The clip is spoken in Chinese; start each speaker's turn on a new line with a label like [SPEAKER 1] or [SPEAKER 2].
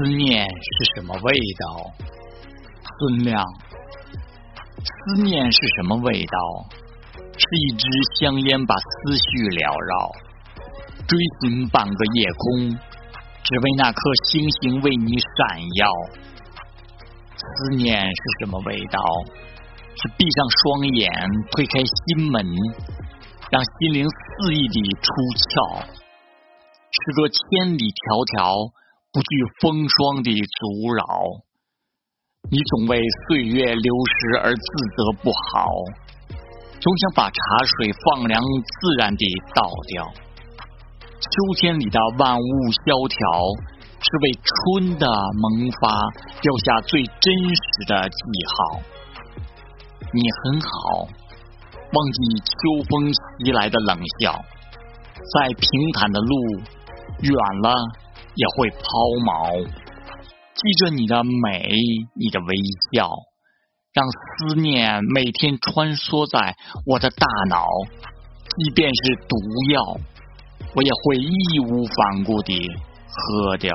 [SPEAKER 1] 思念是什么味道？孙亮，思念是什么味道？是一支香烟把思绪缭绕，追寻半个夜空，只为那颗星星为你闪耀。思念是什么味道？是闭上双眼，推开心门，让心灵肆意地出窍。是个千里迢迢。不惧风霜的阻扰，你总为岁月流逝而自责不好，总想把茶水放凉自然地倒掉。秋天里的万物萧条，是为春的萌发留下最真实的记号。你很好，忘记秋风袭来的冷笑，在平坦的路远了。也会抛锚，记着你的美，你的微笑，让思念每天穿梭在我的大脑。即便是毒药，我也会义无反顾地喝掉。